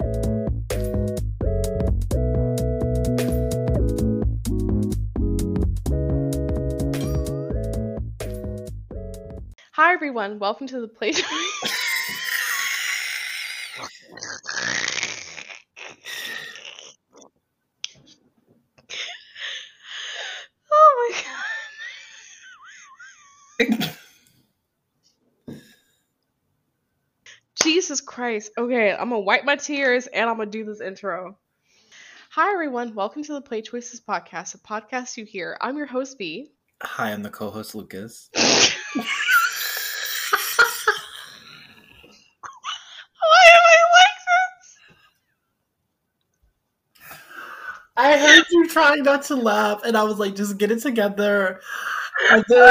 Hi everyone, welcome to the play. oh my god. Jesus Christ. Okay, I'm gonna wipe my tears and I'm gonna do this intro. Hi everyone, welcome to the Play Choices podcast, a podcast you hear. I'm your host B. Hi, I'm the co-host Lucas. Why am I like this? I heard you trying not to laugh, and I was like, just get it together. And then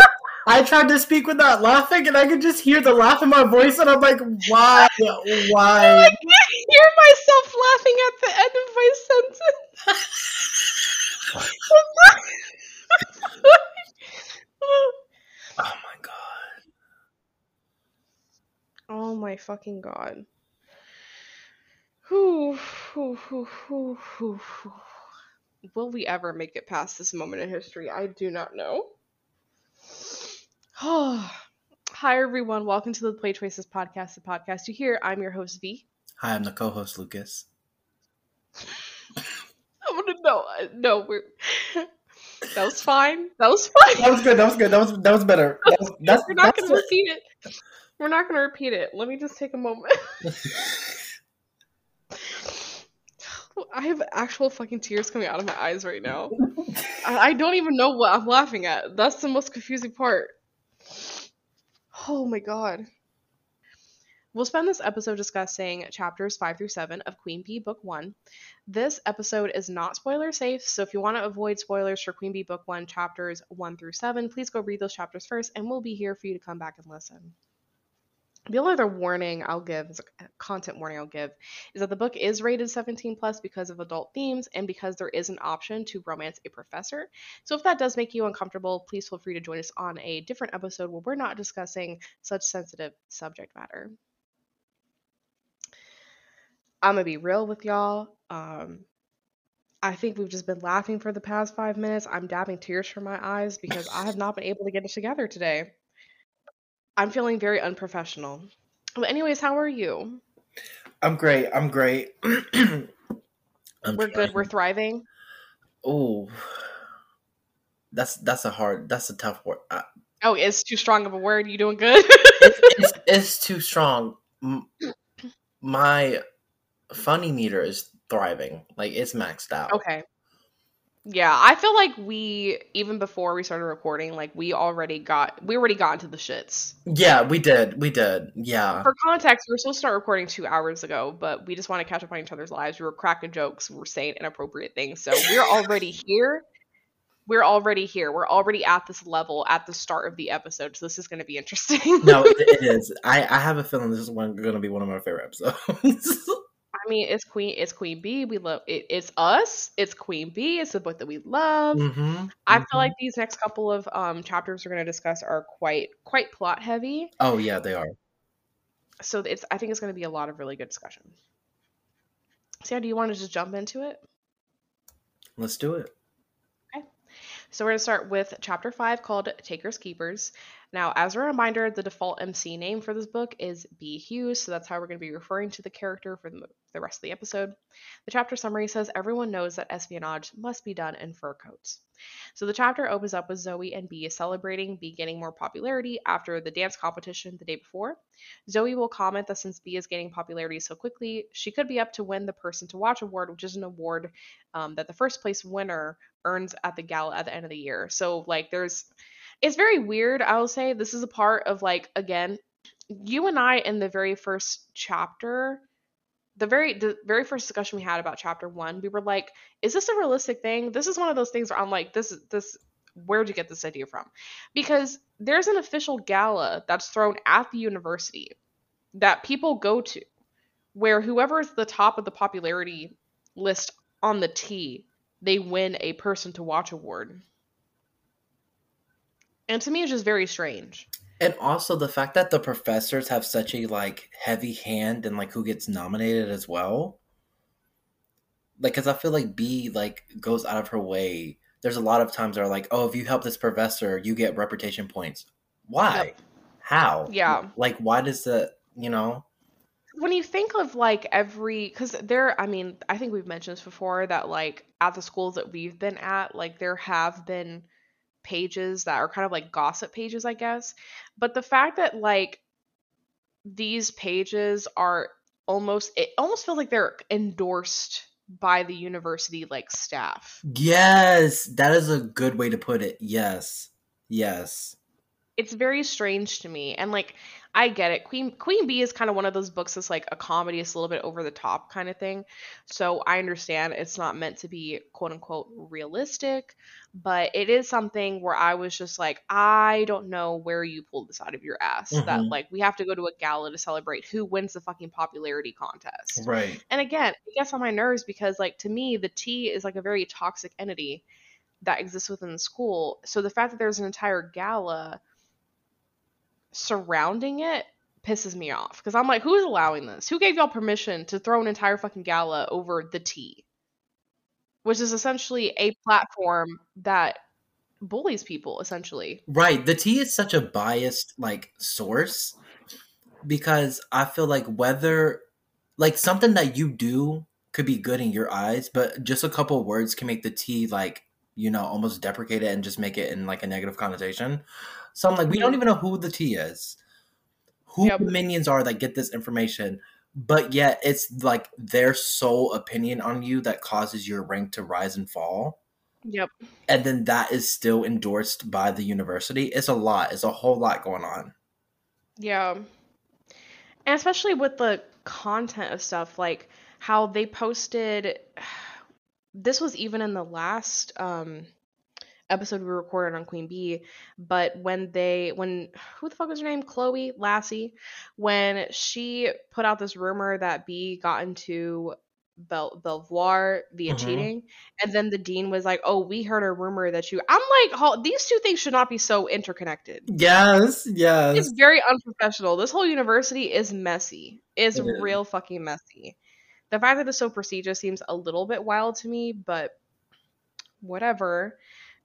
I tried to speak without laughing, and I could just hear the laugh in my voice, and I'm like, why? Why? I can't hear myself laughing at the end of my sentence. Oh my god. oh my fucking god. Whew, whew, whew. Will we ever make it past this moment in history? I do not know. Hi everyone, welcome to the Play Choices podcast, the podcast you hear. I'm your host V. Hi, I'm the co-host Lucas. I'm gonna know. uh, no, we're that was fine. That was fine. That was good. That was good. That was that was better. That was, that's, We're not that's gonna repeat it. We're not gonna repeat it. Let me just take a moment. I have actual fucking tears coming out of my eyes right now. I, I don't even know what I'm laughing at. That's the most confusing part. Oh my god. We'll spend this episode discussing chapters 5 through 7 of Queen B Book 1. This episode is not spoiler safe, so if you want to avoid spoilers for Queen B Book 1 chapters 1 through 7, please go read those chapters first, and we'll be here for you to come back and listen. The only other warning I'll give, is a content warning I'll give, is that the book is rated 17 plus because of adult themes and because there is an option to romance a professor. So if that does make you uncomfortable, please feel free to join us on a different episode where we're not discussing such sensitive subject matter. I'm gonna be real with y'all. Um, I think we've just been laughing for the past five minutes. I'm dabbing tears from my eyes because I have not been able to get it together today. I'm feeling very unprofessional. But anyways, how are you? I'm great. I'm great. I'm We're good. We're thriving. Oh, that's that's a hard. That's a tough word. Uh, Oh, it's too strong of a word. You doing good? it's, it's, it's too strong. My funny meter is thriving. Like it's maxed out. okay. Yeah, I feel like we even before we started recording, like we already got we already got into the shits. Yeah, we did. We did. Yeah. For context, we were supposed to start recording two hours ago, but we just want to catch up on each other's lives. We were cracking jokes, we were saying inappropriate things. So we're already here. We're already here. We're already at this level at the start of the episode. So this is going to be interesting. No, it, it is. I, I have a feeling this is going to be one of my favorite episodes. I mean, it's Queen. It's Queen B. We love it. It's us. It's Queen B. It's the book that we love. hmm I feel like these next couple of um, chapters we're going to discuss are quite quite plot heavy. Oh yeah, they are. So it's I think it's going to be a lot of really good discussion. Yeah, do you want to just jump into it? Let's do it. Okay. So we're going to start with chapter 5 called Takers Keepers. Now, as a reminder, the default MC name for this book is B. Hughes, so that's how we're going to be referring to the character for the, rest of the episode. The chapter summary says everyone knows that espionage must be done in fur coats. So the chapter opens up with Zoe and B celebrating B getting more popularity after the dance competition the day before. Zoe will comment that since B is gaining popularity so quickly, she could be up to win the Person to Watch award, which is an award um, that the first place winner earns at the gala at the end of the year. So like there's it's very weird, I will say. This is a part of like again, you and I in the very first chapter, the very the very first discussion we had about chapter 1, we were like, is this a realistic thing? This is one of those things where I'm like this is this where'd you get this idea from? Because there's an official gala that's thrown at the university that people go to where whoever is the top of the popularity list on the T they win a person to watch award. And to me, it's just very strange. And also the fact that the professors have such a like heavy hand and like who gets nominated as well. like because I feel like B like goes out of her way. There's a lot of times that are like, oh, if you help this professor, you get reputation points. Why? Yep. How? Yeah. Like, why does the you know? when you think of like every because there i mean i think we've mentioned this before that like at the schools that we've been at like there have been pages that are kind of like gossip pages i guess but the fact that like these pages are almost it almost feels like they're endorsed by the university like staff Yes, that is a good way to put it. Yes, yes. it's very strange to me and like i get it queen queen bee is kind of one of those books that's like a comedy it's a little bit over the top kind of thing so i understand it's not meant to be quote unquote realistic but it is something where i was just like i don't know where you pulled this out of your ass that Mhm. like we have to go to a gala to celebrate who wins the fucking popularity contest Right. and again, it gets on my nerves because, like, to me, the tea is like a very toxic entity that exists within the school. So the fact that there's an entire gala surrounding it pisses me off because I'm like, who's allowing this? Who gave y'all permission to throw an entire fucking gala over the tea? Which is essentially a platform that bullies people, essentially. Right. The tea is such a biased like source because I feel like whether like something that you do could be good in your eyes, but just a couple words can make the tea like, you know, almost deprecate it and just make it in like a negative connotation. So I'm like, we don't even know who the T is. Who Yep. the minions are that get this information, but yet it's like their sole opinion on you that causes your rank to rise and fall Yep. and then that is still endorsed by the university. It's a lot. It's a whole lot going on. Yeah. And especially with the content of stuff, like how they posted this was even in the last um episode we recorded on Queen B, but when they when who the fuck was her name? Chloe Lassie, when she put out this rumor that B got into Bel- Belvoir via Mhm. cheating, and then the dean was like, "Oh, we heard a rumor that you." I'm like, "Ho- these two things should not be so interconnected. Yes, yes. It's very unprofessional. This whole university is messy. It's It is. real fucking messy. The fact that it's so prestigious seems a little bit wild to me, but whatever.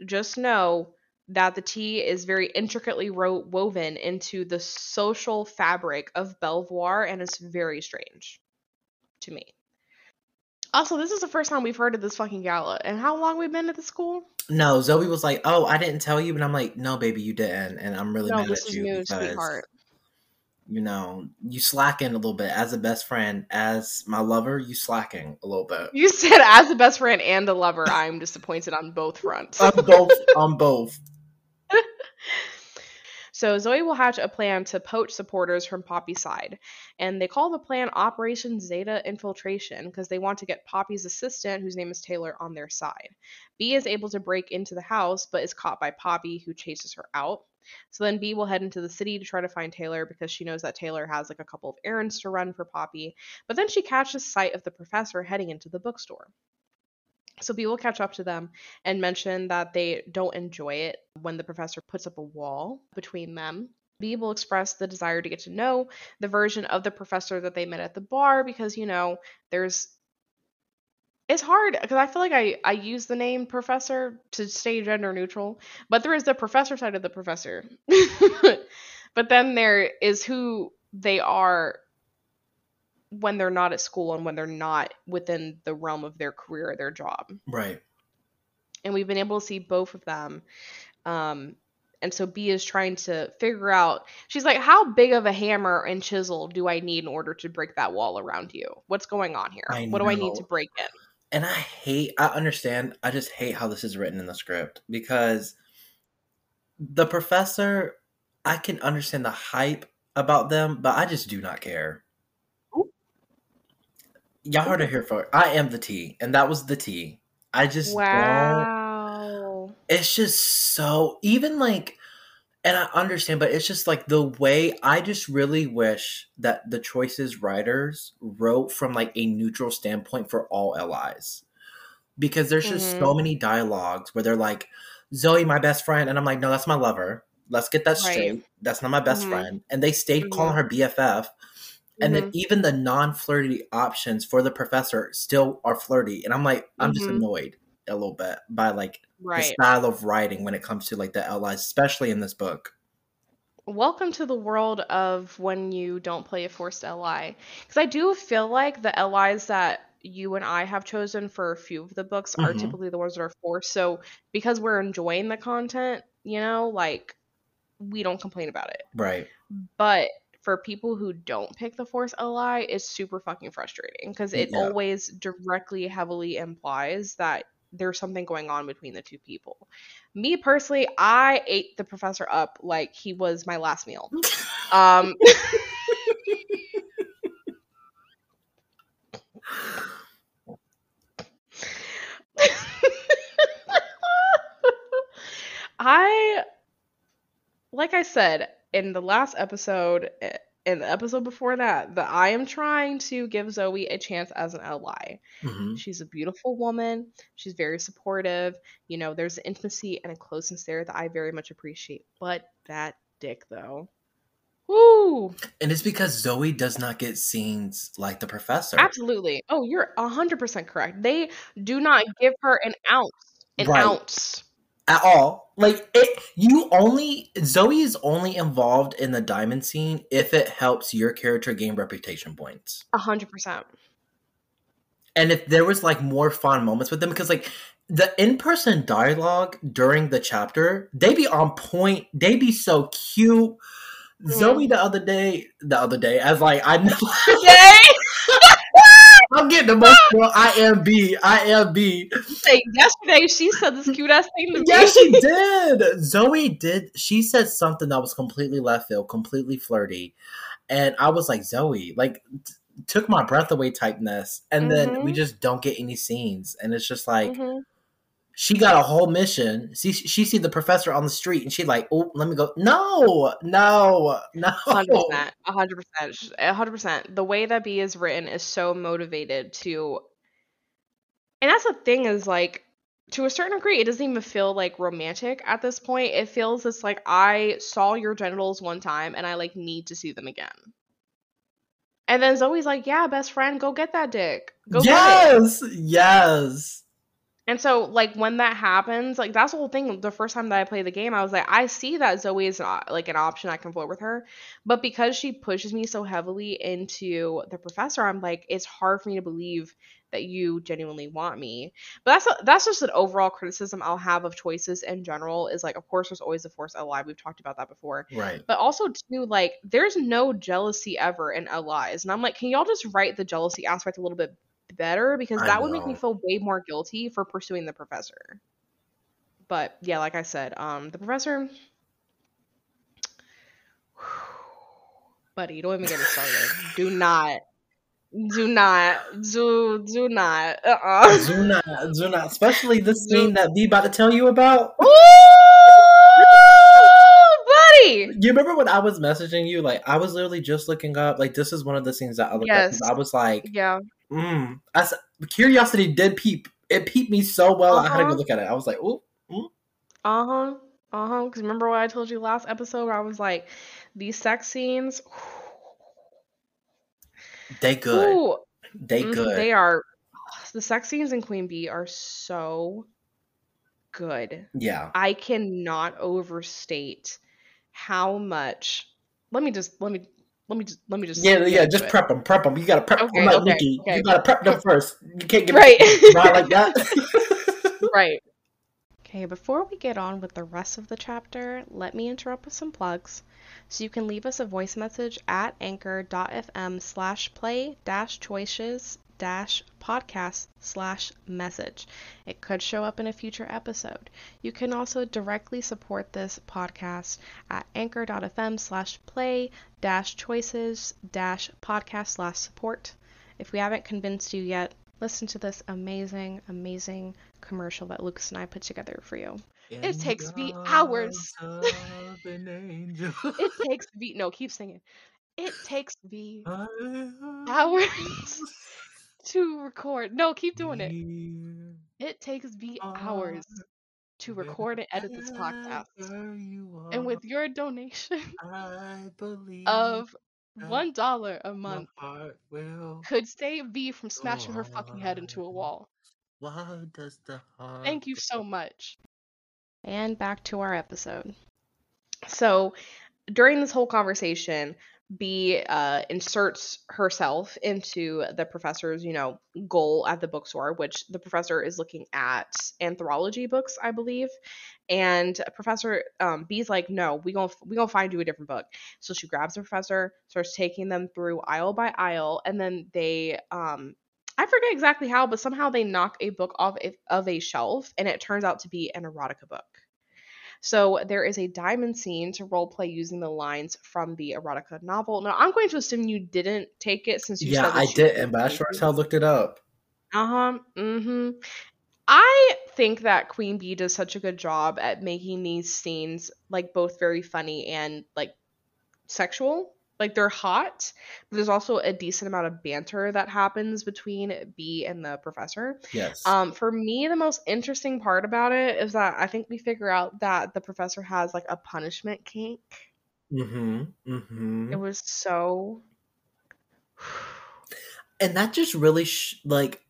Just know that the tea is very intricately ro- woven into the social fabric of Belvoir, and it's very strange to me. Also, this is the first time we've heard of this fucking gala, and how long we've been at the school? No, Zoe was like, "Oh, I didn't tell you," but I'm like, "No, baby, you didn't," and I'm really No, mad at you because sweetheart. You know you slacking a little bit as a best friend, as my lover. You slacking a little bit You said as a best friend and a lover, I'm disappointed on both fronts. on both. on both. So Zoe will hatch a plan to poach supporters from Poppy's side, and they call the plan Operation Zeta Infiltration because they want to get Poppy's assistant, whose name is Taylor, on their side. B is able to break into the house, but is caught by Poppy, who chases her out. So then B will head into the city to try to find Taylor because she knows that Taylor has like a couple of errands to run for Poppy. But then she catches sight of the professor heading into the bookstore. So B will catch up to them and mention that they don't enjoy it when the professor puts up a wall between them. B will express the desire to get to know the version of the professor that they met at the bar because, you know, there's. It's hard because I feel like I, I use the name professor to stay gender neutral, but there is the professor side of the professor. but then there is who they are when they're not at school and when they're not within the realm of their career or their job Right. and we've been able to see both of them. Um, and so B is trying to figure out. She's like, "How big of a hammer and chisel do I need in order to break that wall around you? What's going on here? I what do I need to break in?" And I hate, I understand, I just hate how this is written in the script because the professor, I can understand the hype about them, but I just do not care. Ooh. Y'all heard it here first. I am the T, and that was the T. I just don't. Wow. It's just so, even like, and I understand, but it's just like the way I just really wish that the choices writers wrote from like a neutral standpoint for all LIs. Because there's just so many dialogues where they're like, Zoe, my best friend. And I'm like, no, that's my lover. Let's get that Right. straight. That's not my best Mhm. friend. And they stayed Mhm. calling her BFF and then Mhm. even the non-flirty options for the professor still are flirty, and I'm like, I'm just Mhm. annoyed a little bit by like the style of writing when it comes to like the LIs, especially in this book. Welcome to the world of when you don't play a forced LI. Because I do feel like the LIs that you and I have chosen for a few of the books are Mhm. typically the ones that are forced. So because we're enjoying the content, you know, like we don't complain about it. Right. But for people who don't pick the force LI, it's super fucking frustrating because it Yeah. always directly heavily implies that there's something going on between the two people. Me personally, I ate the professor up like he was my last meal. Um I like I said in the last episode eh, in the episode before that that I am trying to give Zoe a chance as an LI. Mhm. She's a beautiful woman. She's very supportive. You know, there's intimacy and a closeness there that I very much appreciate. But that dick though. Woo! And it's because Zoe does not get scenes like the professor. Absolutely. Oh, you're 100% correct. They do not give her an ounce. An Right. ounce. At all. Like it, you only Zoe is only involved in the diamond scene if it helps your character gain reputation points. A 100%. And if there was like more fun moments with them, because like the in-person dialogue during the chapter, they be on point. They be so cute. Mm-hmm. Zoe the other day, the other day, as like I know, Yay! I'm getting the emotional. I am B. I am B. Like, yesterday she said this cute ass thing to me. Yeah, she did. Zoe did. She said something that was completely left field, completely flirty, and I was like, Zoe, like, t- took my breath away typeness. And then we Mhm. just don't get any scenes, and it's just like Mhm. She got a whole mission. She she see the professor on the street, and she like, oh, let me go. No, no, no. hundred percent, hundred percent, hundred percent. The way that B is written is so motivated to, and that's the thing is like, to a certain degree, it doesn't even feel like romantic at this point. It feels it's like I saw your genitals one time and I like need to see them again. And then Zoe's like, "Yeah, best friend, go get that dick. Go get it." yes, yes. And so, like, when that happens, like, that's the whole thing. The first time that I played the game, I was like, I see that Zoe is not, like an option I can flirt with her. But because she pushes me so heavily into the professor, I'm like, it's hard for me to believe that you genuinely want me. But that's a, that's just an overall criticism I'll have of choices in general. Is like, of course, there's always a force LI. We've talked about that before. Right. But also, too, like, there's no jealousy ever in LIs. And I'm like, can y'all just write the jealousy aspect a little bit better? Because that would make me feel way more guilty for pursuing the professor. But yeah, like I said, um, the professor. Buddy, don't even get me started. do not. Do not. Do do not. Uh-uh. do not. especially the scene that B about to tell you about. Ooh! You remember when I was messaging you? Like I was literally just looking up. Like this is one of the things that I looked Yes. up. I was like, Yeah. Mm. I s- curiosity did peep. It peeped me so well. I had to Uh-huh. go look at it. I was like, ooh, Uh huh. Uh huh. Because remember what I told you last episode where I was like, these sex scenes. they good. Ooh, They mhm, good. They are. The sex scenes in Queen B are so good. yeah. I cannot overstate how much. Let me just let me let me just let me just Yeah, yeah. into Just it. prep them. Prep them. You gotta prep. Okay, I'm like okay, Nikki. okay. You gotta prep them first. You can't get Right. right like that. right. Okay, before we get on with the rest of the chapter, let me interrupt with some plugs. So you can leave us a voice message at anchor.fm slash play dash choices dash podcast slash message. It could show up in a future episode. You can also directly support this podcast at anchor.fm slash play dash choices dash podcast slash support. If we haven't convinced you yet, listen to this amazing, amazing commercial that Lucas and I put together for you. It takes me hours. It takes me no, keep singing. It takes me hours to record. No, keep doing it. It takes me hours to record and edit this podcast. And with your donation I believe of One dollar a month My heart will could save V from smashing her fucking head into a wall. Does the Thank you so much. And back to our episode. So, during this whole conversation, B uh, inserts herself into the professor's, you know, goal at the bookstore, which the professor is looking at anthology books, I believe. And Professor um, B's like, "No, we gonna we gonna find you a different book." So she grabs the professor, starts taking them through aisle by aisle, and then they um, I forget exactly how, but somehow they knock a book off of a shelf, and it turns out to be an erotica book. So there is a diamond scene to roleplay using the lines from the erotica novel. Now I'm going to assume you didn't take it since you Yeah, I you did, but I sure as hell looked it up. Uh huh. Mm-hmm. I think that Queen B does such a good job at making these scenes like both very funny and like sexual. Like they're hot, but there's also a decent amount of banter that happens between b and the professor. Yes. Um, for me, the most interesting part about it is that I think we figure out that the professor has like a punishment kink. mm-hmm. Mm-hmm. It was so. and that just really sh- like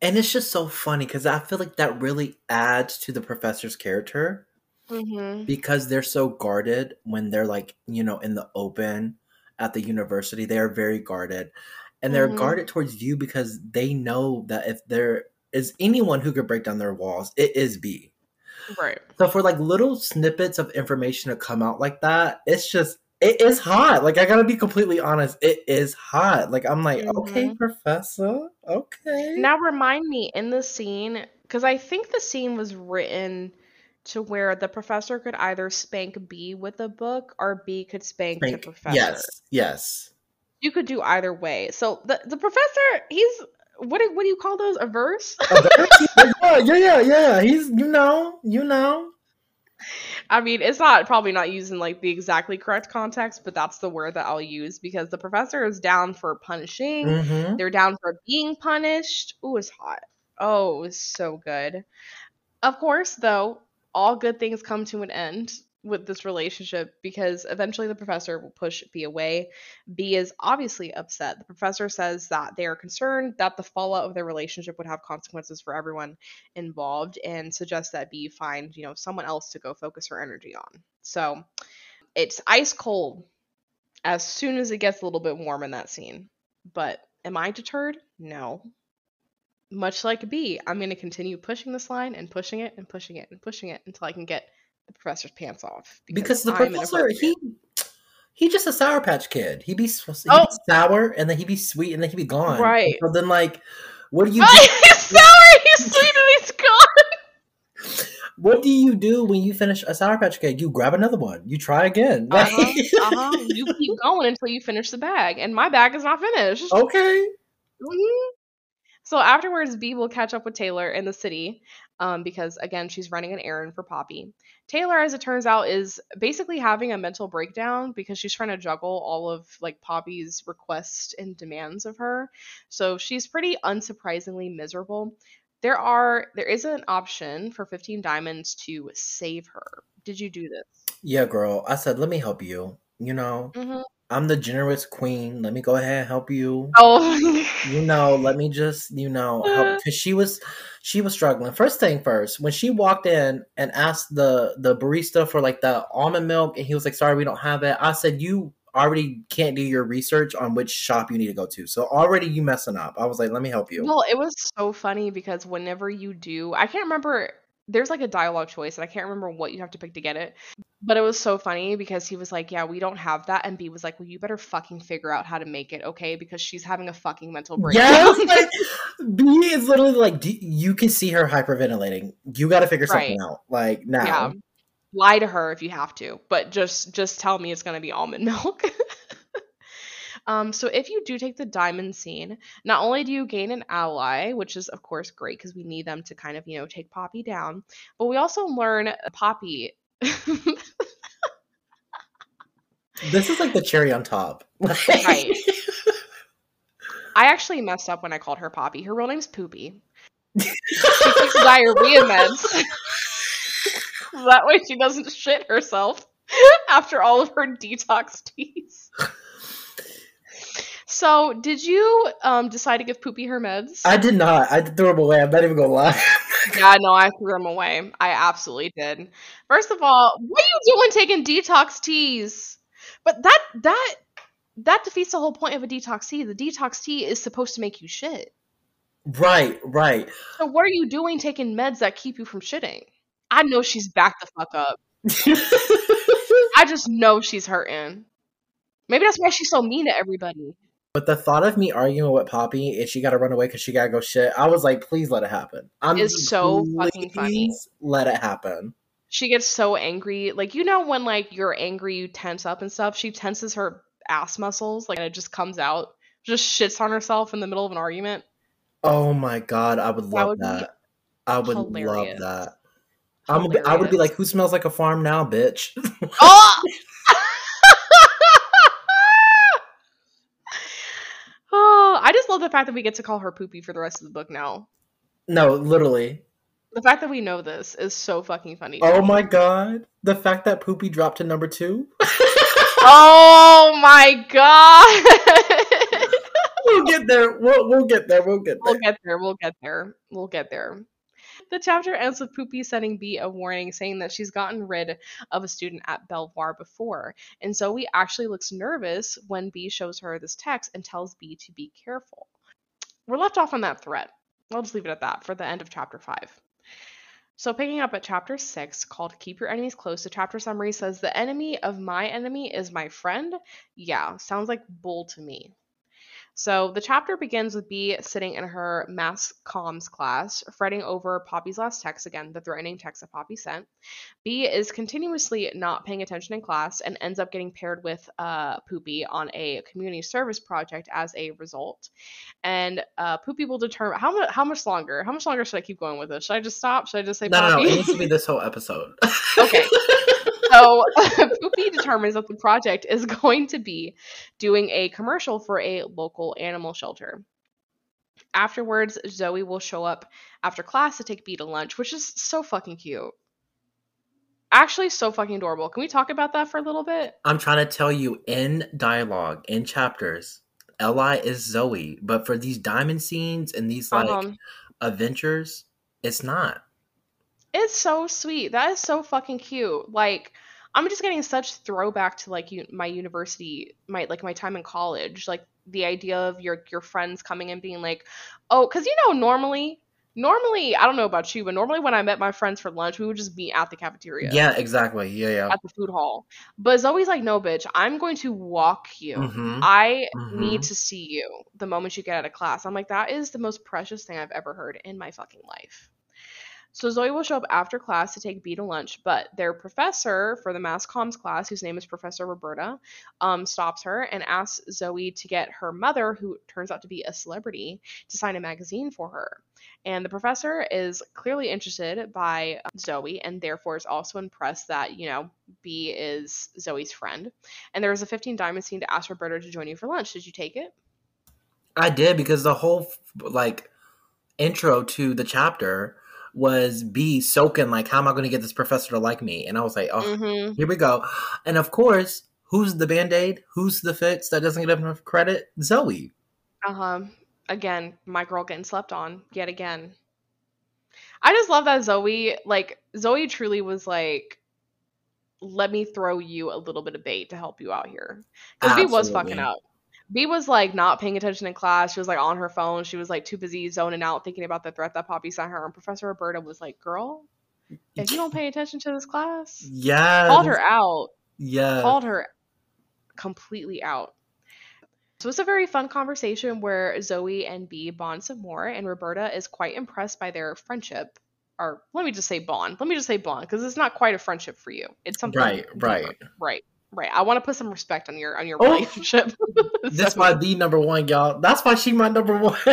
and it's just so funny because i feel like that really adds to the professor's character hmm because they're so guarded when they're like you know in the open at the university they are very guarded and they're Mhm. guarded towards you because they know that if there is anyone who could break down their walls it is b Right. so for like little snippets of information to come out like that it's just it is hot like i gotta be completely honest it is hot like i'm like okay professor okay Now remind me in the scene because I think the scene was written to where the professor could either spank B with a book or B could spank, Spank. the professor. Yes, yes. You could do either way. So the the professor, he's what do, what do you call those? Averse? verse? yeah, yeah, yeah, yeah. He's you know, you know. I mean, it's not probably not using like the exactly correct context, but that's the word that I'll use because the professor is down for punishing. Mm-hmm. They're down for being punished. Ooh, it's hot. Oh, it was so good. Of course, though, all good things come to an end with this relationship because eventually the professor will push B away. B is obviously upset. The professor says that they are concerned that the fallout of their relationship would have consequences for everyone involved and suggests that B find, you know, someone else to go focus her energy on. So it's ice cold as soon as it gets a little bit warm in that scene. But am I deterred? No. Much like B, I'm going to continue pushing this line and pushing it and pushing it and pushing it until I can get the professor's pants off. Because the I'm professor, he he just a sour patch kid. He be s- he Oh. be sour and then he be sweet and then he be gone. Right. So then like what do you Oh, do? he's sour, he's sweet, and he's gone. what do you do when you finish a sour patch kid? You grab another one. You try again. Uh-huh, uh-huh. You keep going until you finish the bag, and my bag is not finished. okay. Mhm. So afterwards, B will catch up with Taylor in the city um, because, again, she's running an errand for Poppy. Taylor, as it turns out, is basically having a mental breakdown because she's trying to juggle all of like Poppy's requests and demands of her. So she's pretty unsurprisingly miserable. There are there is an option for 15 diamonds to save her. Did you do this? Yeah, girl. I said, let me help you. You know, Mm-hmm. I'm the generous queen. Let me go ahead and help you. Oh, you know let me just you know help because she was she was struggling first thing first when she walked in and asked the the barista for like the almond milk and he was like sorry we don't have it i said you already can't do your research on which shop you need to go to so already you messing up i was like let me help you Well, it was so funny because whenever you do, I can't remember. There's like a dialogue choice, and I can't remember what you have to pick to get it. But it was so funny because he was like, "Yeah, we don't have that," and B was like, "Well, you better fucking figure out how to make it, okay?" Because she's having a fucking mental breakdown. yes like b is literally like d- you can see her hyperventilating you got to figure something out like now yeah. Lie to her if you have to, but just just tell me it's gonna be almond milk. Um, so if you do take the diamond scene, not only do you gain an ally, which is of course great because we need them to kind of you know take Poppy down, but we also learn Poppy. this is like the cherry on top Right. I actually messed up when I called her Poppy. Her real name's Poopy. She takes diarrhea meds. that way she doesn't shit herself after all of her detox teas. So, did you um decide to give Poopy her meds? I did not. I threw them away. I'm not even gonna lie. yeah, no, I threw them away. I absolutely did. First of all, what are you doing taking detox teas? But that that that defeats the whole point of a detox tea. The detox tea is supposed to make you shit. Right, right. So what are you doing taking meds that keep you from shitting? I know she's back the fuck up. I just know she's hurting. Maybe that's why she's so mean to everybody. But the thought of me arguing with Poppy and she got to run away because she got to go shit, I was like, please let it happen. I'm It's so fucking funny. Let it happen. She gets so angry. Like, you know, when like you're angry, you tense up and stuff. She tenses her ass muscles, like, and it just comes out. Just shits on herself in the middle of an argument. Oh my god, I would love would that. I would hilarious. love that. I'm, I would be like, who smells like a farm now, bitch? Oh! oh, I just love the fact that we get to call her Poopy for the rest of the book now. no, literally. The fact that we know this is so fucking funny. Oh my god. The fact that Poopy dropped to number two. Oh my god! we'll get there. We'll, we'll get there. We'll get there. we'll get there. We'll get there. We'll get there. The chapter ends with Poopy sending B a warning saying that she's gotten rid of a student at Belvoir before, and Zoe actually looks nervous when B shows her this text and tells B to be careful. We're left off on that threat. I'll just leave it at that for the end of chapter 5. So, picking up at chapter 6, called Keep Your Enemies Close, the chapter summary says, The enemy of my enemy is my friend. Yeah, sounds like bull to me. So the chapter begins with B sitting in her mass comms class, fretting over Poppy's last text again, the threatening text that Poppy sent. B is continuously not paying attention in class and ends up getting paired with uh, Poopy on a community service project as a result. And uh, Poopy will determine how much how much longer. How much longer should I keep going with this? Should I just stop? Should I just say No, no, no. It needs to be this whole episode. Okay. So Poopy determines that the project is going to be doing a commercial for a local animal shelter. Afterwards, Zoe will show up after class to take B to lunch, which is so fucking cute. Actually, so fucking adorable. Can we talk about that for a little bit? I'm trying to tell you in dialogue, in chapters, Li is Zoe, but for these diamond scenes and these like Um, adventures, it's not. It's so sweet. That is so fucking cute. Like I'm just getting such throwback to like you, my university, my like my time in college. Like the idea of your your friends coming and being like, "Oh, cuz you know normally normally, I don't know about you, but normally when I met my friends for lunch, we would just meet at the cafeteria. Yeah, exactly. Yeah, yeah. At the food hall. But Zoe's like, "No, bitch. I'm going to walk you. Mhm. I Mhm. need to see you the moment you get out of class." I'm like, "That is the most precious thing I've ever heard in my fucking life." So Zoe will show up after class to take B to lunch, but their professor for the mass comms class, whose name is Professor Roberta, um, stops her and asks Zoe to get her mother, who turns out to be a celebrity, to sign a magazine for her. And the professor is clearly interested by um, Zoe and therefore is also impressed that, you know, B is Zoe's friend. And there was a 15 diamond scene to ask Roberta to join you for lunch. Did you take it? I did because the whole like intro to the chapter was B soaking like, how am I going to get this professor to like me? And I was like, oh, Mm-hmm. here we go. And of course, who's the band aid? Who's the fix that doesn't get enough credit? Zoe. Uh huh. Again, my girl getting slept on yet again. I just love that Zoe, like, Zoe truly was like, let me throw you a little bit of bait to help you out here. Because B was fucking up. B was like not paying attention in class. She was like on her phone. She was like too busy zoning out, thinking about the threat that Poppy sent her. And Professor Roberta was like, girl, if you don't pay attention to this class, Yeah. called her out. Yeah. called her completely out. So it's a very fun conversation where Zoe and B bond some more, and Roberta is quite impressed by their friendship. Or let me just say bond. Let me just say bond because it's not quite a friendship for you. It's something Right, right. right, right. I want to put some respect on your on your Oh. relationship. That's why the number one, y'all. That's why she my number one.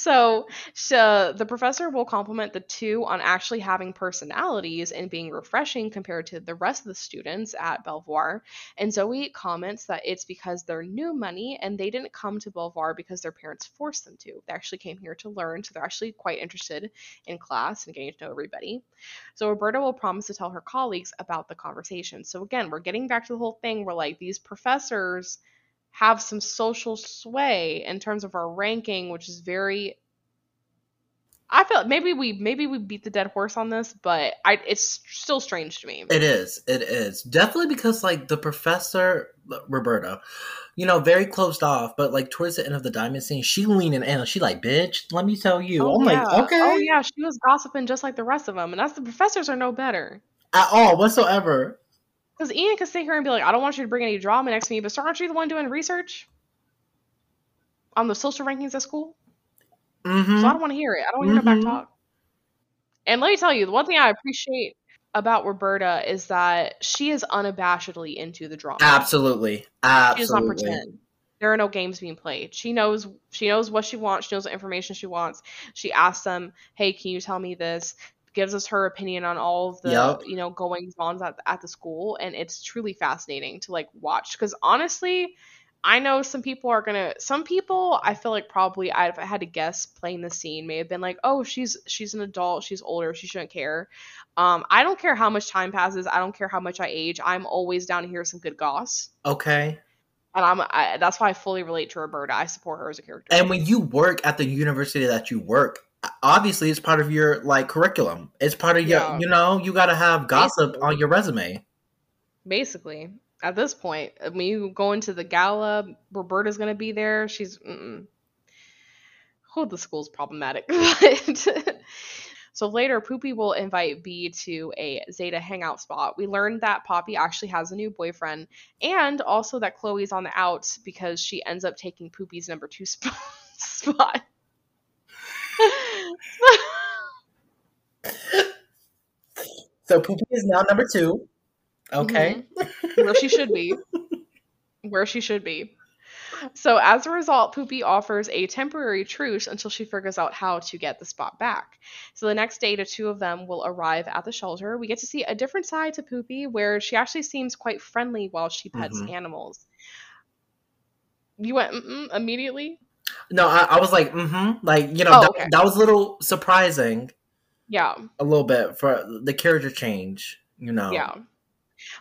So, so uh, the professor will compliment the two on actually having personalities and being refreshing compared to the rest of the students at Belvoir. And Zoe comments that it's because they're new money and they didn't come to Belvoir because their parents forced them to. They actually came here to learn, so they're actually quite interested in class and getting to know everybody. So Roberta will promise to tell her colleagues about the conversation. So again, we're getting back to the whole thing where like these professors have some social sway in terms of our ranking, which is very I feel maybe we maybe we beat the dead horse on this, but I it's still strange to me. It is. It is. Definitely because like the professor Roberta, you know, very closed off, but like towards the end of the diamond scene, she leaning in, she like, bitch, let me tell you. Oh, I'm yeah. like, okay. Oh yeah, she was gossiping just like the rest of them, and that's the professors are no better. At all whatsoever. Because Ian could sit here and be like, I don't want you to bring any drama next to me, but sir, aren't you the one doing research on the social rankings at school? Mm-hmm. So I don't want to hear it. I don't want to hear no Mhm. back talk. And let me tell you, the one thing I appreciate about Roberta is that she is unabashedly into the drama. Absolutely. Absolutely. She does not pretend. There are no games being played. She knows she knows what she wants. She knows what information she wants. She asks them, "Hey, can you tell me this?" Gives us her opinion on all of the Yep. you know goings ons at at the school, and it's truly fascinating to like watch. Because honestly, I know some people are gonna. Some people, I feel like probably, I- if I had to guess, playing the scene may have been like, "Oh, she's she's an adult. She's older. She shouldn't care." Um, I don't care how much time passes. I don't care how much I age. I'm always down to hear some good goss Okay. and I'm I, that's why I fully relate to Roberta. I support her as a character. And when you work at the university that you work, obviously it's part of your like curriculum. It's part of your Yeah. you know, you gotta have gossip Basically. on your resume. Basically, at this point, when you go into the gala, Roberta's gonna be there. She's, mm oh, the school's problematic. So later, Poopy will invite B to a Zeta hangout spot. We learned that Poppy actually has a new boyfriend, and also that Chloe's on the outs because she ends up taking Poopy's number two sp- spot. So Poopy is now number two. Okay. Mhm. Where she should be. Where she should be. So as a result, Poopy offers a temporary truce until she figures out how to get the spot back. So the next day, the two of them will arrive at the shelter. We get to see a different side to Poopy, where she actually seems quite friendly while she pets Mhm. animals. You went Mm-mm, immediately. No, I, I was like, mm-hmm. Like, you know, Oh, that, okay. that was a little surprising Yeah, a little bit for the character change, you know. yeah.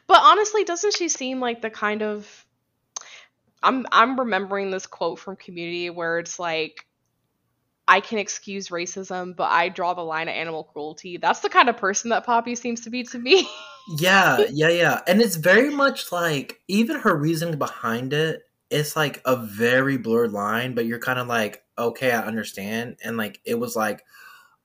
But honestly, doesn't she seem like the kind of I'm I'm remembering this quote from Community where it's like I can excuse racism, but I draw the line at animal cruelty. That's the kind of person that Poppy seems to be to me. Yeah, yeah, yeah. And it's very much like even her reasoning behind it, it's like a very blurred line, but you're kind of like, okay, I understand. And like it was like,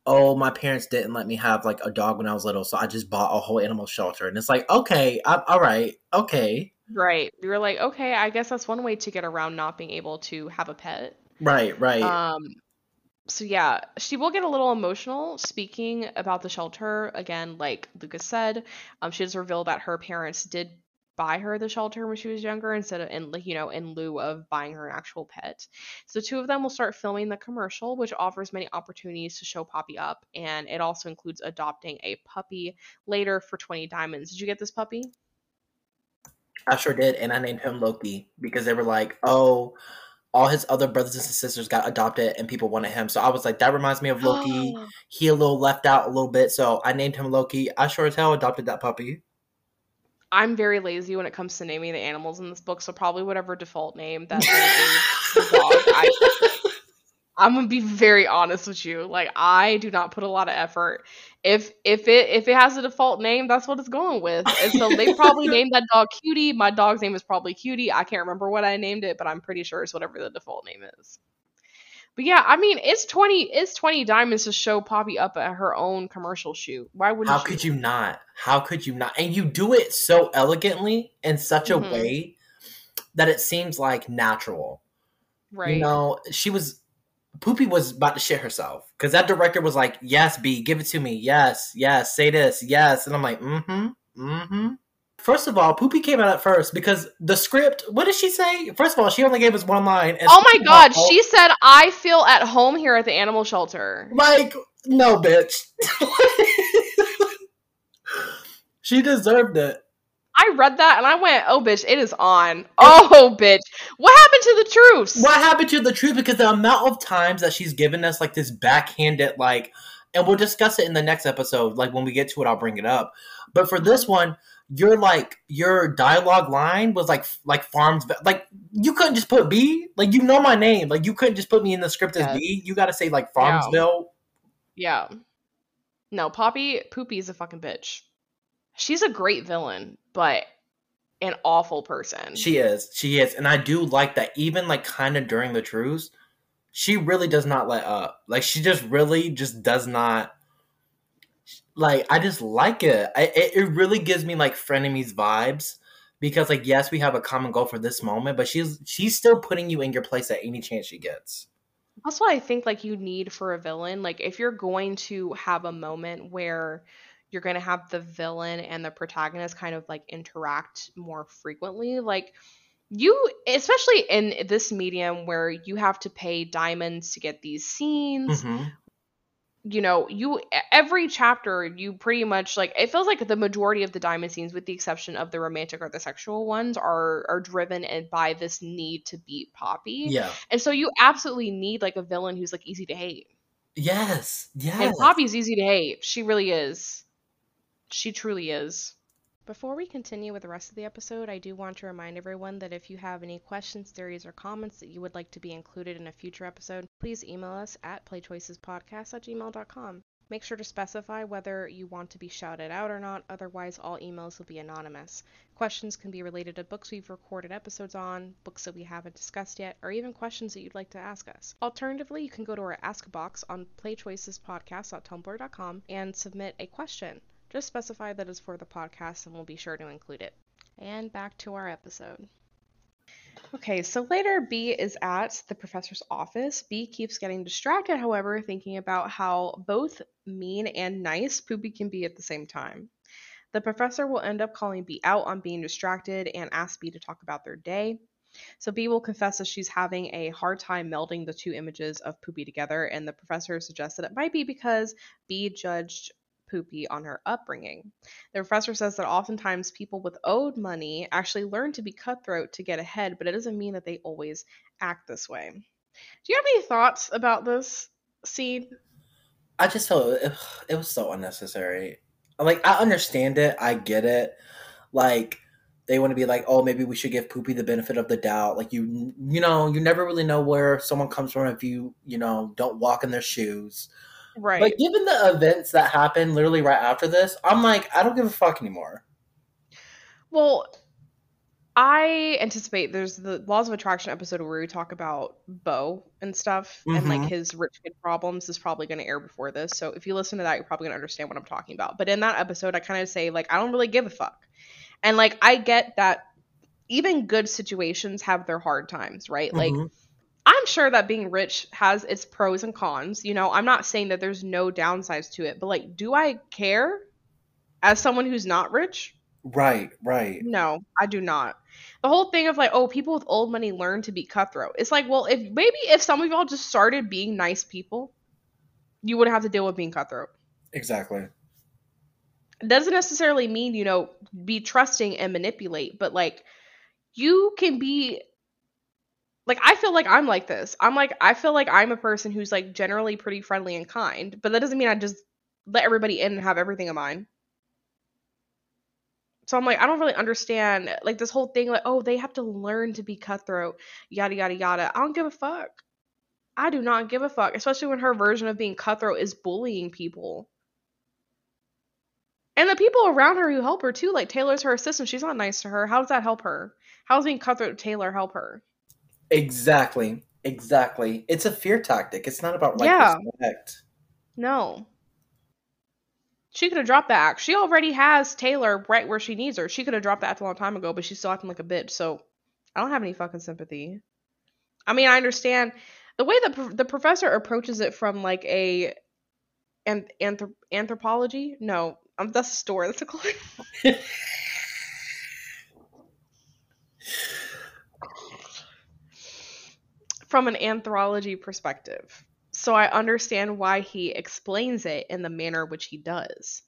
oh, my parents didn't let me have like a dog when I was little, so I just bought a whole animal shelter. And it's like, okay, I'm all right, okay. right. You're like, okay, I guess that's one way to get around not being able to have a pet. Right, right. Um so yeah, she will get a little emotional speaking about the shelter again, like Lucas said. Um, she does reveal that her parents did buy her the shelter when she was younger instead of in like you know in lieu of buying her an actual pet. So two of them will start filming the commercial, which offers many opportunities to show Poppy up, and it also includes adopting a puppy later for twenty diamonds. Did you get this puppy? I sure did, and I named him Loki because they were like, "Oh, all his other brothers and sisters got adopted, and people wanted him." So I was like, "That reminds me of Loki." He a little left out a little bit, so I named him Loki. I sure as hell adopted that puppy. I'm very lazy when it comes to naming the animals in this book, so probably whatever default name that they gave the dog. I, I'm gonna be very honest with you. Like I do not put a lot of effort. If if it if it has a default name, that's what it's going with. And so they probably named that dog Cutie. My dog's name is probably Cutie. I can't remember what I named it, but I'm pretty sure it's whatever the default name is. But yeah, I mean, it's twenty it's twenty diamonds to show Poppy up at her own commercial shoot. Why wouldn't How could you not? How could you not? And you do it so elegantly in such a Mhm. way that it seems like natural. Right. You know, she was Poopy was about to shit herself because that director was like, "Yes, B, give it to me. Yes, yes, say this, yes," and I'm like, "Mm-hmm, mm-hmm." First of all, Poopy came out at first because the script. What did she say? First of all, she only gave us one line. oh my god, she said, "I feel at home here at the animal shelter." Like, no, bitch. she deserved it. I read that and I went, "Oh, bitch, it is on." Oh, bitch, what happened to the truth? What happened to the truth? Because the amount of times that she's given us like this backhanded, like, and we'll discuss it in the next episode. Like when we get to it, I'll bring it up. But for this uh-huh. one, your like your dialogue line was like like farms like you couldn't just put B like you know my name. Like you couldn't just put me in the script as B. You got to say like Farmsville. Yeah. No, Poppy Poopy is a fucking bitch. She's a great villain, but an awful person. she is. She is. And I do like that even like kind of during the truce she really does not let up. Like she just really just does not like I just like it I, it, it really gives me like frenemies vibes because like yes we have a common goal for this moment but she's she's still putting you in your place at any chance she gets That's what I think like you need for a villain. Like if you're going to have a moment where you're going to have the villain and the protagonist kind of like interact more frequently, like you especially in this medium where you have to pay diamonds to get these scenes Mhm. You know you every chapter you pretty much like it feels like the majority of the diamond scenes with the exception of the romantic or the sexual ones are are driven and by this need to beat poppy. Yeah. And so you absolutely need like a villain who's like easy to hate. Yes, yes. and poppy's easy to hate. She really is. She truly is before we continue with the rest of the episode, I do want to remind everyone that if you have any questions, theories, or comments that you would like to be included in a future episode, please email us at playchoicespodcast at gmail.com. Make sure to specify whether you want to be shouted out or not, otherwise, all emails will be anonymous. Questions can be related to books we've recorded episodes on, books that we haven't discussed yet, or even questions that you'd like to ask us. Alternatively, you can go to our Ask box on playchoicespodcast.tumblr.com and submit a question. Just specify that it's for the podcast and we'll be sure to include it. And back to our episode. Okay, so later B is at the professor's office. B keeps getting distracted, however, thinking about how both mean and nice Poopy can be at the same time. The professor will end up calling B out on being distracted and ask B to talk about their day. So B will confess that she's having a hard time melding the two images of Poopy together, and the professor suggests that it might be because B judged Poopy on her upbringing. The professor says that oftentimes people with owed money actually learn to be cutthroat to get ahead, but it doesn't mean that they always act this way. Do you have any thoughts about this scene? I just felt it, it was so unnecessary. Like I understand it, I get it. Like they want to be like, oh, maybe we should give Poopy the benefit of the doubt. Like you, you know, you never really know where someone comes from if you, you know, don't walk in their shoes. Right. But given the events that happened literally right after this, I'm like, I don't give a fuck anymore. Well, I anticipate there's the Laws of Attraction episode where we talk about Bo and stuff and like Mhm. his rich kid problems is probably going to air before this. So if you listen to that, you're probably going to understand what I'm talking about. But in that episode, I kind of say like I don't really give a fuck. And like I get that even good situations have their hard times, right? Like Mhm. I'm sure that being rich has its pros and cons. You know, I'm not saying that there's no downsides to it, but like do I care as someone who's not rich? right, right. No, I do not. The whole thing of like, oh, people with old money learn to be cutthroat. It's like, well, if maybe if some of y'all just started being nice people, you wouldn't have to deal with being cutthroat. Exactly. It doesn't necessarily mean, you know, be trusting and manipulate, but like you can be like I feel like I'm like this. I'm like I feel like I'm a person who's like generally pretty friendly and kind, but that doesn't mean I just let everybody in and have everything of mine. So I'm like, I don't really understand like this whole thing, like, oh, they have to learn to be cutthroat, yada yada yada. I don't give a fuck. I do not give a fuck, especially when her version of being cutthroat is bullying people. And the people around her who help her too, like Taylor's her assistant, she's not nice to her. How does that help her? How does being cutthroat Taylor help her? Exactly. Exactly. It's a fear tactic. It's not about like Yeah. respect. No. She could have dropped that. She already has Taylor right where she needs her. She could have dropped that a long time ago, but she's still acting like a bitch. So I don't have any fucking sympathy. I mean, I understand the way that the professor approaches it from like a and anthrop- anthropology. No, um, that's a store. That's a clothing. from an anthropology perspective. So I understand why he explains it in the manner which he does.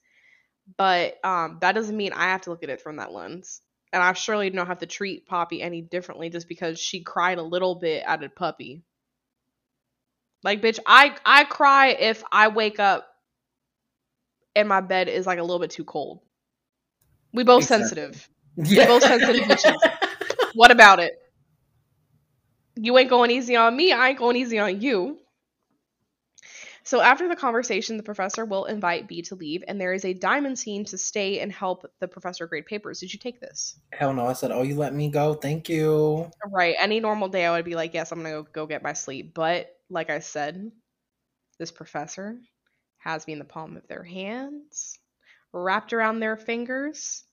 But um, that doesn't mean I have to look at it from that lens. And I surely don't have to treat Poppy any differently just because she cried a little bit at a puppy. Like, bitch, I I cry if I wake up and my bed is like a little bit too cold. We both exactly. sensitive. Yeah. We both sensitive bitches. what about it? You ain't going easy on me. I ain't going easy on you. So after the conversation, the professor will invite B to leave, and there is a diamond scene to stay and help the professor grade papers. Did you take this? Hell no! I said, "Oh, you let me go. Thank you." Right. Any normal day, I would be like, "Yes, I'm gonna go, go get my sleep." But like I said, this professor has me in the palm of their hands, wrapped around their fingers,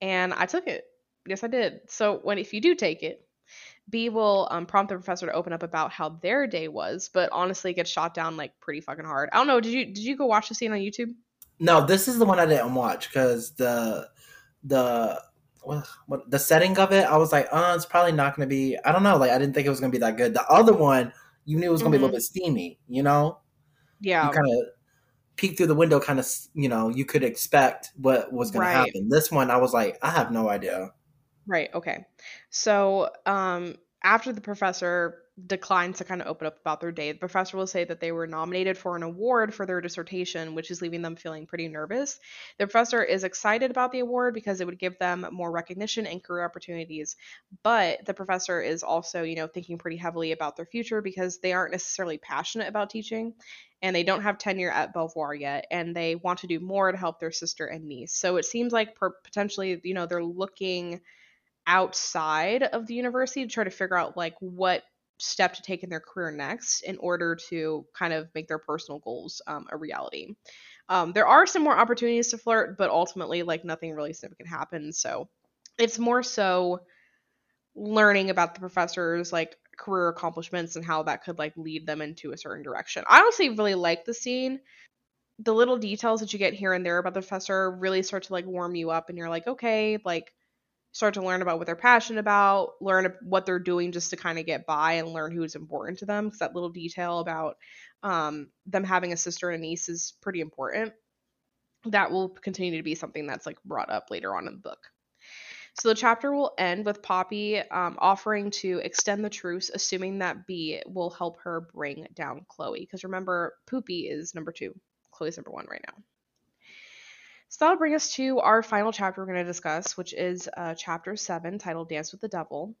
and I took it. Yes, I did. So when if you do take it, B will um, prompt the professor to open up about how their day was, but honestly, gets shot down like pretty fucking hard. I don't know. Did you did you go watch the scene on YouTube? No, this is the one I didn't watch because the the what, what, the setting of it, I was like, oh, it's probably not going to be. I don't know. Like, I didn't think it was going to be that good. The other one, you knew it was going to mm-hmm. be a little mm-hmm. bit steamy. You know? Yeah. You kind of peek through the window, kind of. You know, you could expect what was going right. to happen. This one, I was like, I have no idea. Right. Okay. So, um, after the professor declines to kind of open up about their day, the professor will say that they were nominated for an award for their dissertation, which is leaving them feeling pretty nervous. The professor is excited about the award because it would give them more recognition and career opportunities, but the professor is also, you know, thinking pretty heavily about their future because they aren't necessarily passionate about teaching and they don't have tenure at Belvoir yet and they want to do more to help their sister and niece. So it seems like per- potentially, you know, they're looking outside of the university to try to figure out like what step to take in their career next in order to kind of make their personal goals um, a reality. Um, there are some more opportunities to flirt, but ultimately, like nothing really significant happens. So it's more so learning about the professor's like career accomplishments and how that could like lead them into a certain direction. I honestly really like the scene. The little details that you get here and there about the professor really start to like warm you up, and you're like, okay, like start to learn about what they're passionate about, learn what they're doing just to kind of get by and learn who's important to them. Because that little detail about um, them having a sister and a niece is pretty important. That will continue to be something that's like brought up later on in the book. So the chapter will end with Poppy um, offering to extend the truce, assuming that B will help her bring down Chloe. Because remember, Poopy is number two, Chloe's number one right now. So that'll bring us to our final chapter we're going to discuss, which is uh, chapter 7, titled Dance with the Devil.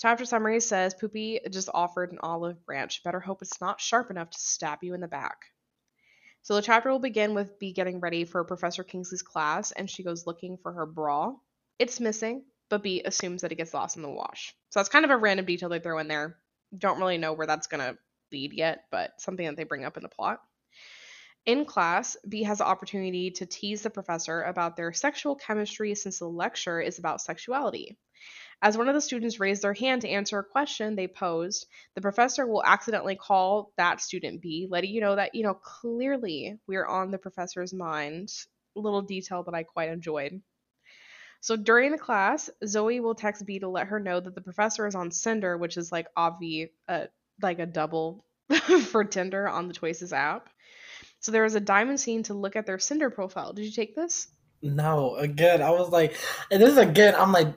Chapter summary says Poopy just offered an olive branch. Better hope it's not sharp enough to stab you in the back. So the chapter will begin with B getting ready for Professor Kingsley's class, and she goes looking for her bra. It's missing, but B assumes that it gets lost in the wash. So that's kind of a random detail they throw in there. Don't really know where that's going to lead yet, but something that they bring up in the plot. In class, B has the opportunity to tease the professor about their sexual chemistry since the lecture is about sexuality. As one of the students raised their hand to answer a question they posed, the professor will accidentally call that student B, letting you know that, you know, clearly we're on the professor's mind. Little detail that I quite enjoyed. So during the class, Zoe will text B to let her know that the professor is on Cinder, which is like obvi, uh, like a double for Tinder on the Choices app. So there was a diamond scene to look at their Cinder profile. Did you take this? No, again, I was like, and this is again, I'm like,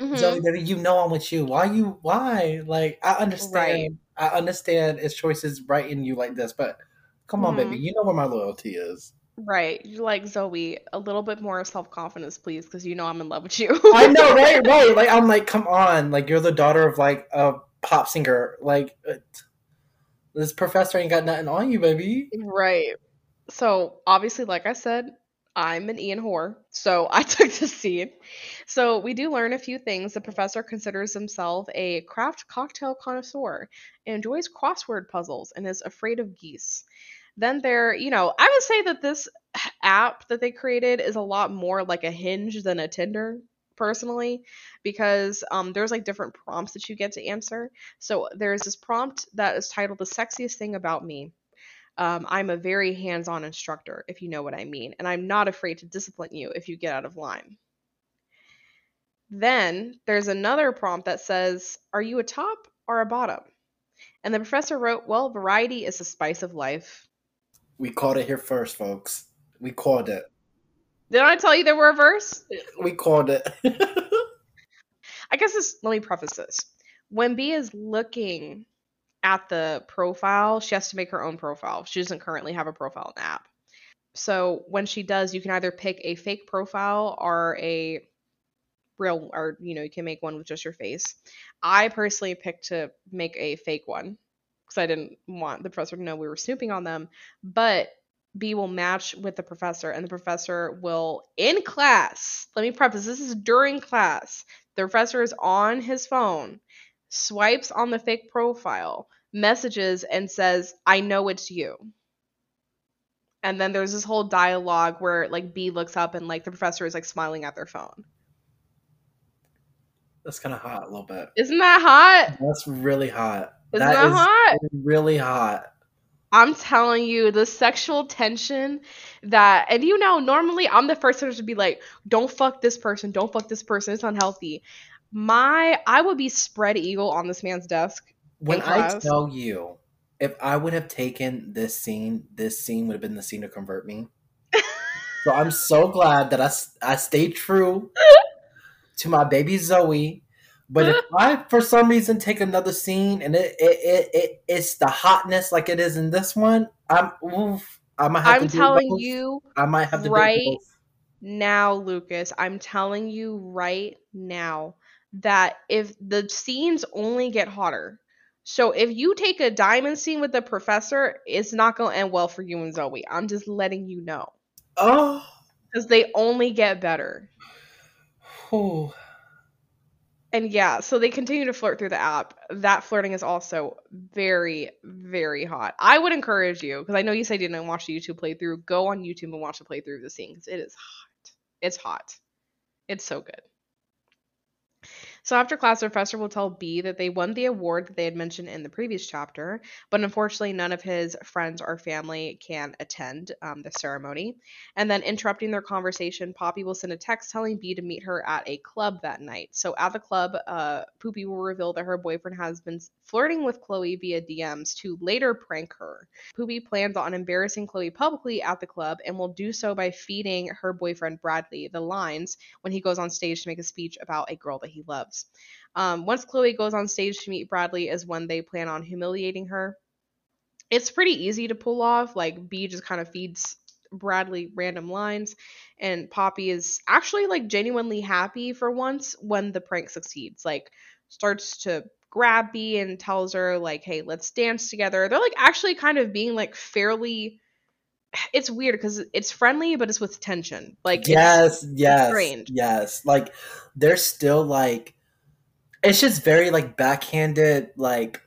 mm-hmm. Zoe, baby, you know I'm with you. Why you? Why? Like, I understand. Right. I understand its choices right in you like this, but come on, mm-hmm. baby, you know where my loyalty is. Right. You're like, Zoe, a little bit more self confidence, please, because you know I'm in love with you. I know, right? Right. Like, I'm like, come on. Like, you're the daughter of, like, a pop singer. Like, this professor ain't got nothing on you, baby. Right. So obviously, like I said, I'm an Ian whore, so I took the scene. So we do learn a few things. The professor considers himself a craft cocktail connoisseur, enjoys crossword puzzles, and is afraid of geese. Then there, you know, I would say that this app that they created is a lot more like a Hinge than a Tinder personally because um, there's like different prompts that you get to answer. So there's this prompt that is titled "The Sexiest Thing About Me." Um, I'm a very hands-on instructor, if you know what I mean, and I'm not afraid to discipline you if you get out of line. Then there's another prompt that says, "Are you a top or a bottom?" And the professor wrote, Well, variety is the spice of life. We called it here first, folks. We called it. Did I tell you there were a verse? We called it. I guess this, let me preface this. When B is looking at the profile, she has to make her own profile. She doesn't currently have a profile in the app. So when she does, you can either pick a fake profile or a real, or you know, you can make one with just your face. I personally picked to make a fake one because I didn't want the professor to know we were snooping on them. But B will match with the professor, and the professor will, in class, let me preface this is during class. The professor is on his phone, swipes on the fake profile, messages, and says, I know it's you. And then there's this whole dialogue where like B looks up and like the professor is like smiling at their phone. That's kind of hot a little bit. Isn't that hot? That's really hot. Isn't that, is hot? really hot. I'm telling you, the sexual tension that, and you know, normally I'm the first person to be like, don't fuck this person, don't fuck this person, it's unhealthy. My, I would be spread eagle on this man's desk. When I tell you, if I would have taken this scene, this scene would have been the scene to convert me. so I'm so glad that I, I stayed true to my baby Zoe. But if I, for some reason, take another scene and it, it, it, it it's the hotness like it is in this one, I'm oof, I might have I'm to telling both. you I might have to right now, Lucas, I'm telling you right now that if the scenes only get hotter, so if you take a diamond scene with the professor, it's not going to end well for you and Zoe. I'm just letting you know. Oh, Because they only get better. whew. And yeah, so they continue to flirt through the app. That flirting is also very, very hot. I would encourage you, because I know you said you didn't watch the YouTube playthrough, go on YouTube and watch the playthrough of the scene, because it is hot. It's hot. It's so good. So after class, the professor will tell B that they won the award that they had mentioned in the previous chapter, but unfortunately, none of his friends or family can attend um, the ceremony. And then, interrupting their conversation, Poppy will send a text telling B to meet her at a club that night. So at the club, uh, Poopy will reveal that her boyfriend has been flirting with Chloe via DMs to later prank her. Poopy plans on embarrassing Chloe publicly at the club and will do so by feeding her boyfriend Bradley the lines when he goes on stage to make a speech about a girl that he loves. Um, once Chloe goes on stage to meet Bradley, is when they plan on humiliating her. It's pretty easy to pull off. Like B just kind of feeds Bradley random lines, and Poppy is actually like genuinely happy for once when the prank succeeds. Like starts to grab B and tells her like, "Hey, let's dance together." They're like actually kind of being like fairly. It's weird because it's friendly, but it's with tension. Like it's- yes, yes, strange. yes. Like they're still like, it's just very like backhanded. Like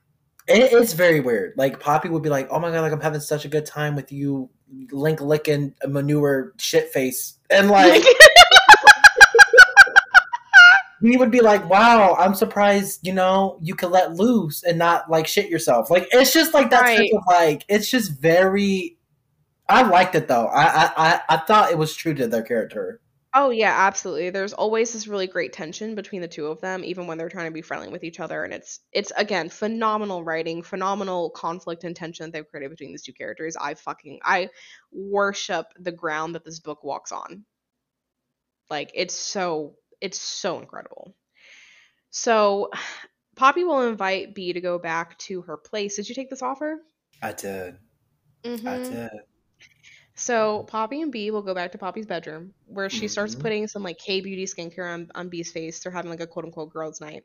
it, it's very weird. Like Poppy would be like, "Oh my god, like I'm having such a good time with you, link licking manure shit face," and like he would be like, "Wow, I'm surprised. You know, you can let loose and not like shit yourself." Like it's just like that Right. type of like. It's just very. I liked it though. I I I, I thought it was true to their character. Oh yeah, absolutely. There's always this really great tension between the two of them, even when they're trying to be friendly with each other. And it's it's again phenomenal writing, phenomenal conflict and tension that they've created between these two characters. I fucking I worship the ground that this book walks on. Like it's so it's so incredible. So Poppy will invite B to go back to her place. Did you take this offer? I did. I Mhm. did. So Poppy and B will go back to Poppy's bedroom where she starts Mhm. putting some like K beauty skincare on, on B's face. They're having like a quote unquote girls' night.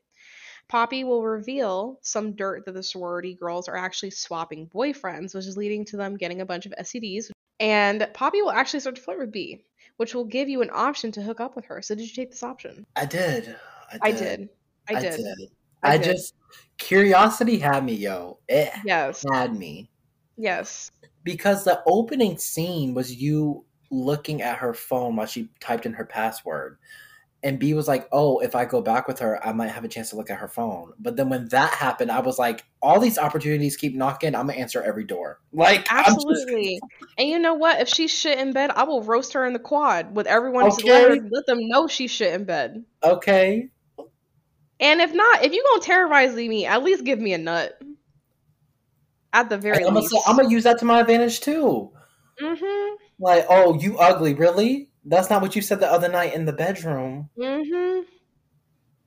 Poppy will reveal some dirt that the sorority girls are actually swapping boyfriends, which is leading to them getting a bunch of STDs. And Poppy will actually start to flirt with B, which will give you an option to hook up with her. So did you take this option? I did. I did. I did. I, I did. just curiosity had me, yo. It Yes. had me Yes. Because the opening scene was you looking at her phone while she typed in her password. And B was like, "Oh, if I go back with her, I might have a chance to look at her phone." But then when that happened, I was like, "All these opportunities keep knocking. I'm gonna answer every door." Like, I'm just- Absolutely. And you know what? If she's shit in bed, I will roast her in the quad with everyone to let, her, Okay. let them know she's shit in bed. okay, And if not, if you gonna terrorize me, at least give me a nut. At the very I'm least. gonna, I'm gonna use that to my advantage too. mm-hmm. Like, oh, you ugly, really? That's not what you said the other night in the bedroom. Mm-hmm.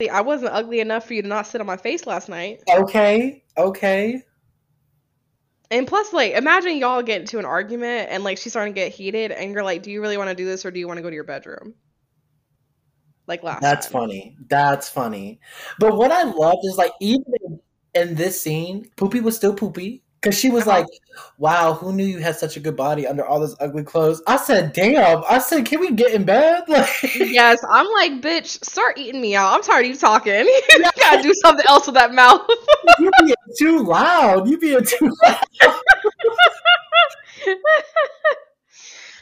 See, I wasn't ugly enough for you to not sit on my face last night. Okay, okay. And plus, like, imagine y'all get into an argument and like she's starting to get heated, and you're like, "Do you really want to do this, or do you want to go to your bedroom?" Like last. That's time. funny. That's funny. But what I loved is like even in, in this scene, Poopy was still Poopy because she was like, "Wow, who knew you had such a good body under all those ugly clothes?" I said, "Damn!" I said, "Can we get in bed?" Like, Yes, I'm like, bitch, start eating me out. I'm tired of you talking. you gotta do something else with that mouth. you being too loud. You being too loud.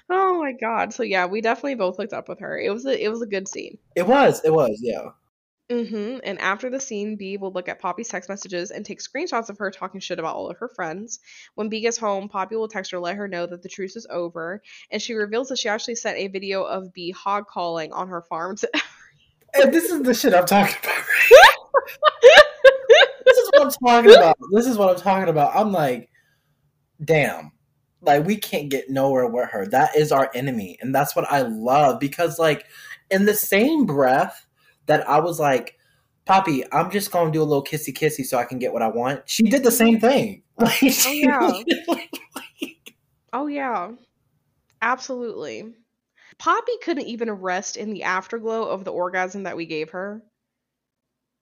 oh my god. So yeah, we definitely both looked up with her. It was a it was a good scene. It was. It was. Yeah. Hmm And after the scene, B will look at Poppy's text messages and take screenshots of her talking shit about all of her friends. When B gets home, Poppy will text her, let her know that the truce is over, and she reveals that she actually sent a video of B hog calling on her farm to And this is the shit I'm talking about. this is what I'm talking about. This is what I'm talking about. I'm like, damn. Like we can't get nowhere with her. That is our enemy. And that's what I love because like in the same breath that I was like, Poppy, I'm just gonna do a little kissy kissy so I can get what I want. She did the same thing. Like, oh, she- yeah. Oh yeah. Absolutely. Poppy couldn't even rest in the afterglow of the orgasm that we gave her.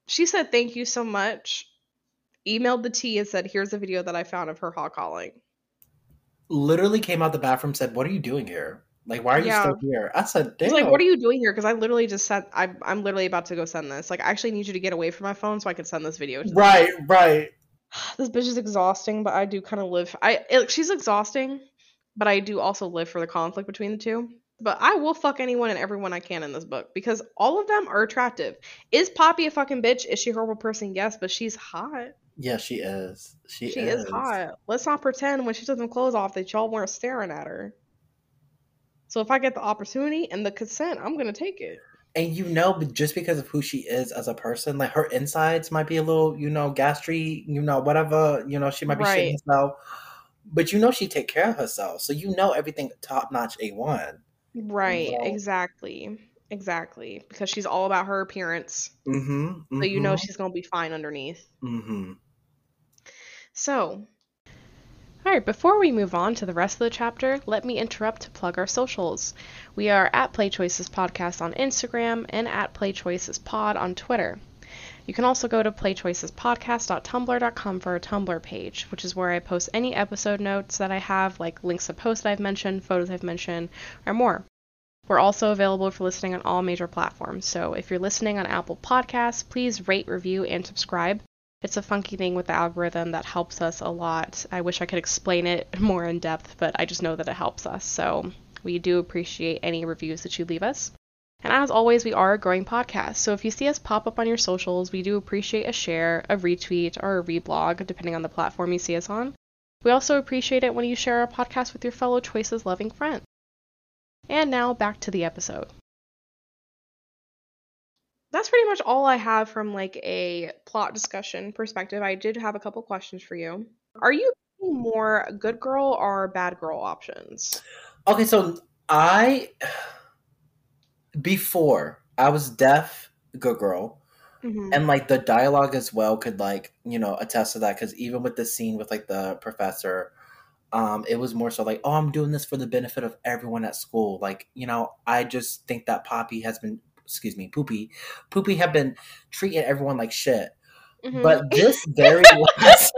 She said thank you so much. Emailed the T and said, "Here's a video that I found of her hog calling." literally came out the bathroom said, What are you doing here? Like, why are you Yeah. still here? I said, Damn. like, "What are you doing here?" Because I literally just said, I, "I'm literally about to go send this. Like, I actually need you to get away from my phone so I can send this video." To them." Right, right. This bitch is exhausting, but I do kind of live. I it, she's exhausting, but I do also live for the conflict between the two. But I will fuck anyone and everyone I can in this book because all of them are attractive. Is Poppy a fucking bitch? Is she a horrible person? Yes, but she's hot. Yeah, she is. She, She is hot. Let's not pretend when she took them clothes off that y'all weren't staring at her. So if I get the opportunity and the consent, I'm gonna take it. And you know, but just because of who she is as a person, like her insides might be a little, you know, gastry, you know, whatever, you know, she might be Right. shitting herself. But you know she take care of herself. So you know everything top notch A one. Right, know? exactly. Exactly. Because she's all about her appearance. Mm-hmm. So you know she's gonna be fine underneath. Mm-hmm. So, all right, before we move on to the rest of the chapter, let me interrupt to plug our socials. We are at Play Choices Podcast on Instagram and at Play Choices Pod on Twitter. You can also go to playchoicespodcast.tumblr.com for our Tumblr page, which is where I post any episode notes that I have, like links to posts that I've mentioned, photos I've mentioned, or more. We're also available for listening on all major platforms, so if you're listening on Apple Podcasts, please rate, review, and subscribe. It's a funky thing with the algorithm that helps us a lot. I wish I could explain it more in depth, but I just know that it helps us. So we do appreciate any reviews that you leave us. And as always, we are a growing podcast. So if you see us pop up on your socials, we do appreciate a share, a retweet, or a reblog, depending on the platform you see us on. We also appreciate it when you share our podcast with your fellow choices loving friends. And now back to the episode that's pretty much all I have from like a plot discussion perspective. I did have a couple questions for you. Are you more good girl or bad girl options? Okay, so I before I was deaf, good girl. Mm-hmm. and like the dialogue as well could like you know attest to that because even with the scene with like the professor um it was more so like oh i'm doing this for the benefit of everyone at school like you know i just think that poppy has been excuse me poopy poopy have been treating everyone like shit Mhm. but this very last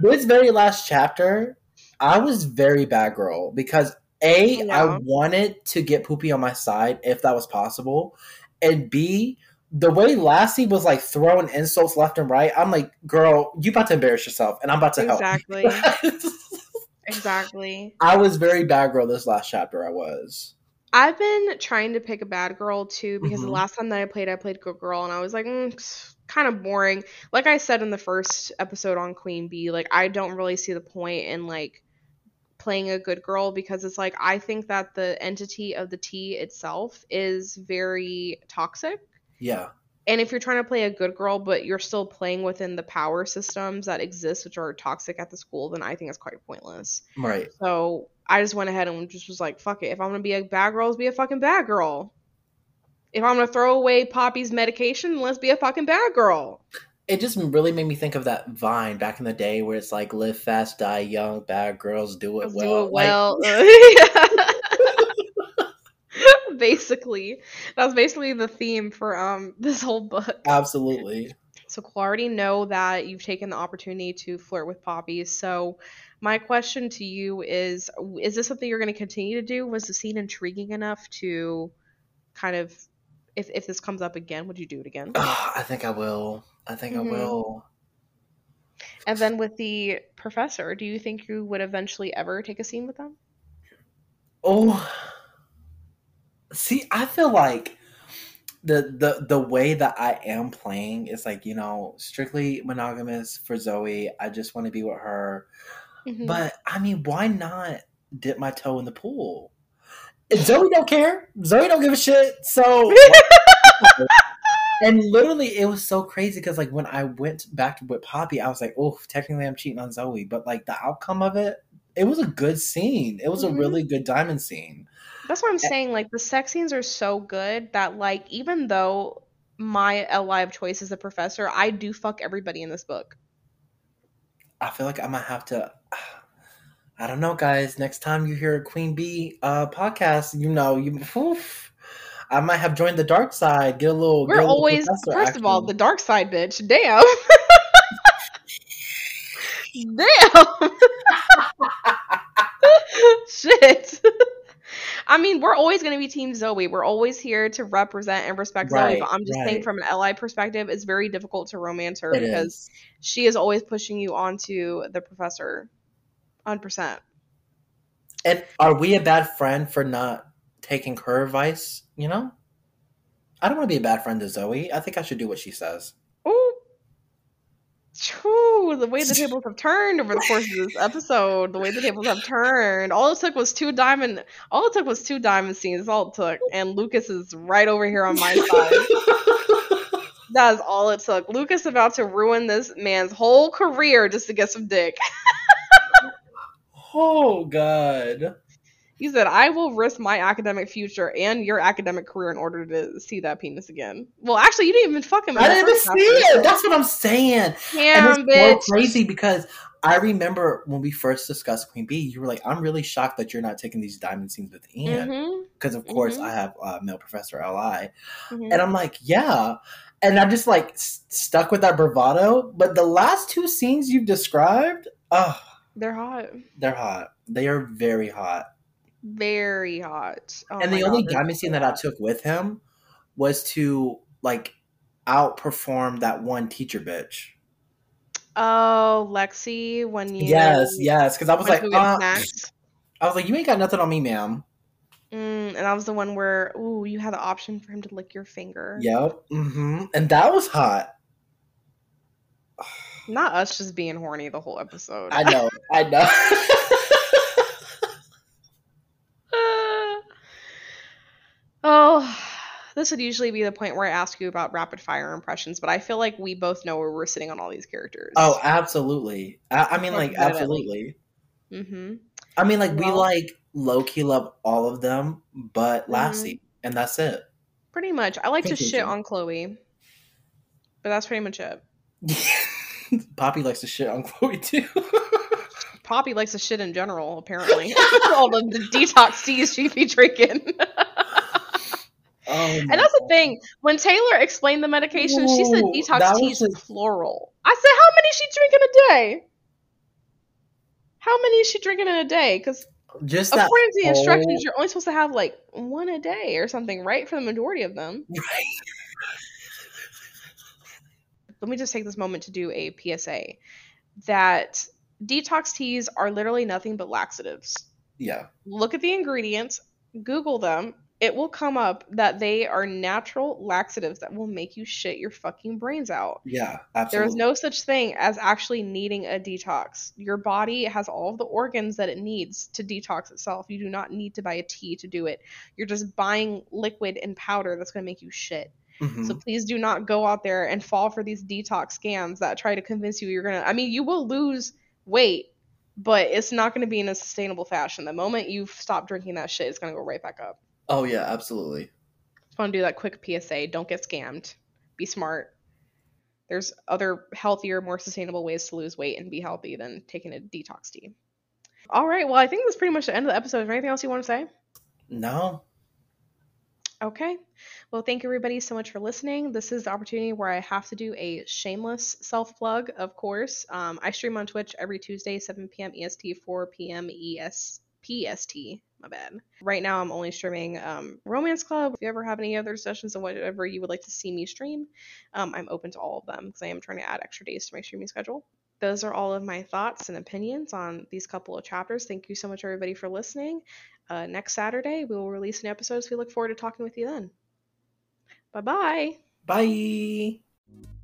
this very last chapter i was very bad girl because a I wanted to get poopy on my side if that was possible and b the way Lassie was like throwing insults left and right, I'm like, girl, you about to embarrass yourself, and I'm about to exactly, help. exactly. I was very bad girl this last chapter. I was. I've been trying to pick a bad girl too because the Mhm. last time that I played, I played good girl, and I was like, mm, kind of boring. Like I said in the first episode on Queen B, like I don't really see the point in like playing a good girl because it's like I think that the entity of the T itself is very toxic. Yeah. And if you're trying to play a good girl, but you're still playing within the power systems that exist, which are toxic at the school, then I think it's quite pointless. Right. So I just went ahead and just was like, fuck it. If I'm gonna be a bad girl, let's be a fucking bad girl. If I'm gonna throw away Poppy's medication, let's be a fucking bad girl. It just really made me think of that Vine back in the day where it's like live fast, die young, bad girls do it Let's well. do it Like, basically, that's basically the theme for um this whole book. absolutely. So we already know that you've taken the opportunity to flirt with Poppy. So my question to you is: Is this something you're going to continue to do? Was the scene intriguing enough to kind of, if if this comes up again, would you do it again? Ah, I think I will. I think Mhm. I will. And then with the professor, do you think you would eventually ever take a scene with them? Oh, see, I feel like the the the way that I am playing is like you know strictly monogamous for Zoe. I just want to be with her. Mhm. But I mean, why not dip my toe in the pool? And Zoe don't care. Zoe don't give a shit. So, and literally, it was so crazy because like when I went back with Poppy, I was like, oh, technically I'm cheating on Zoe, but like the outcome of it, it was a good scene. It was Mhm. a really good diamond scene. That's what I'm saying. Like the sex scenes are so good that like even though my LI of choice is the professor, I do fuck everybody in this book. I feel like I might have to. I don't know, guys. Next time you hear a Queen B uh, podcast, you know you. Oof, I might have joined the dark side. Get a little. We're a little always first of all the dark side, bitch. Damn. Damn. Shit. I mean, we're always going to be Team Zoe. We're always here to represent and respect Zoe. But I'm just saying, from an LI perspective, it's very difficult to romance her It because is. she is always pushing you onto the professor. 100%. And are we a bad friend for not taking her advice? You know, I don't want to be a bad friend to Zoe. I think I should do what she says. True. The way the tables have turned over the course of this episode, the way the tables have turned. All it took was two diamond. All it took was two diamond scenes. All it took. And Lucas is right over here on my side. that is all it took. Lucas about to ruin this man's whole career just to get some dick. oh God. He said, "I will risk my academic future and your academic career in order to see that penis again." Well, actually, you didn't even fuck him. I didn't even see it. That's what I'm saying. and it's bitch. so crazy because I remember when we first discussed Queen B, you were like, "I'm really shocked that you're not taking these diamond scenes with Ian," because of course Mhm. I have uh, male professor LI, mhm. and I'm like, "Yeah," and I'm just like s- stuck with that bravado. But the last two scenes you've described, oh, They're hot. they're hot. They are very hot. Very hot. Oh and the God, only diamond scene that I took with him was to like outperform that one teacher bitch. Oh, Lexi, when you Yes, yes, because I was like, uh. I was like, you ain't got nothing on me, ma'am. Mm, and that was the one where ooh, you had the option for him to lick your finger. Yep. hmm And that was hot. Not us just being horny the whole episode. I know. I know. oh, this would usually be the point where I ask you about rapid fire impressions, but I feel like we both know where we're sitting on all these characters. oh, absolutely. I, I mean, like, about it at absolutely. mm-hmm. I mean, like, we like low key love all of them, but Mhm. Lassie, and that's it. Pretty much. I like to shit Conclusion. on Chloe, but that's pretty much it. Poppy likes to shit on Chloe too. Poppy likes to shit in general, apparently. All the, the detox teas she'd be drinking. Oh, and that's the thing. When Taylor explained the medication, she said detox teas a- plural. I said, how many is she drinking a day? How many is she drinking in a day? Because just according to the instructions, whole- you're only supposed to have like one a day or something, right? For the majority of them. Right. Let me just take this moment to do a PSA that detox teas are literally nothing but laxatives. yeah, look at the ingredients, Google them. It will come up that they are natural laxatives that will make you shit your fucking brains out. yeah, There absolutely. is no such thing as actually needing a detox. Your body has all of the organs that it needs to detox itself. You do not need to buy a tea to do it. You're just buying liquid and powder that's going to make you shit. Mhm. So please do not go out there and fall for these detox scams that try to convince you you're gonna. I mean, you will lose weight, but it's not gonna be in a sustainable fashion. The moment you stop drinking that shit, it's gonna go right back up. Oh yeah, absolutely. Just want to do that quick PSA. Don't get scammed. Be smart. There's other healthier, more sustainable ways to lose weight and be healthy than taking a detox tea. All right. Well, I think that's pretty much the end of the episode. Is there anything else you want to say? No. Okay. Well, thank you everybody so much for listening. This is the opportunity where I have to do a shameless self plug, of course. Um, I stream on Twitch every Tuesday, 7 p.m. EST, 4 p.m. ES PST. My bad. Right now, I'm only streaming um, Romance Club. If you ever have any other sessions or whatever you would like to see me stream, um, I'm open to all of them because I am trying to add extra days to my streaming schedule. Those are all of my thoughts and opinions on these couple of chapters. Thank you so much, everybody, for listening. Uh, next Saturday, we will release an episode, so we look forward to talking with you then. Bye bye. Bye.